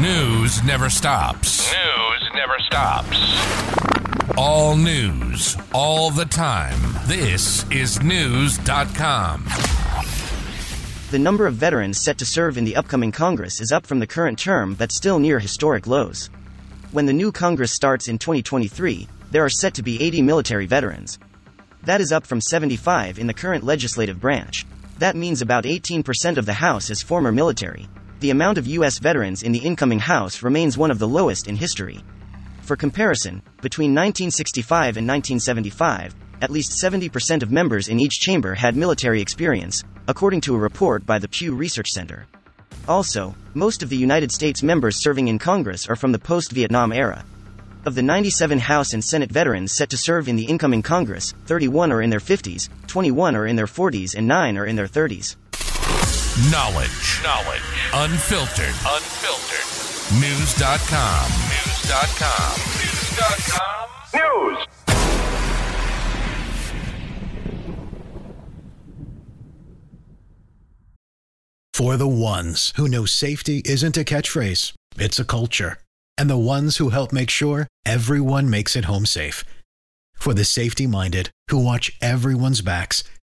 News never stops. News never stops. All news, all the time. This is Knewz.com. The number of veterans set to serve in the upcoming Congress is up from the current term but still near historic lows. When the new Congress starts in 2023, there are set to be 80 military veterans. That is up from 75 in the current legislative branch. That means about 18% of the House is former military. The amount of U.S. veterans in the incoming House remains one of the lowest in history. For comparison, between 1965 and 1975, at least 70% of members in each chamber had military experience, according to a report by the Pew Research Center. Also, most of the United States members serving in Congress are from the post Vietnam era. Of the 97 House and Senate veterans set to serve in the incoming Congress, 31 are in their 50s, 21 are in their 40s, and 9 are in their 30s. Knowledge. Knowledge. Unfiltered. Unfiltered. Knewz.com. Knewz.com. Knewz.com. News. For the ones who know safety isn't a catchphrase, it's a culture. And the ones who help make sure everyone makes it home safe. For the safety minded who watch everyone's backs,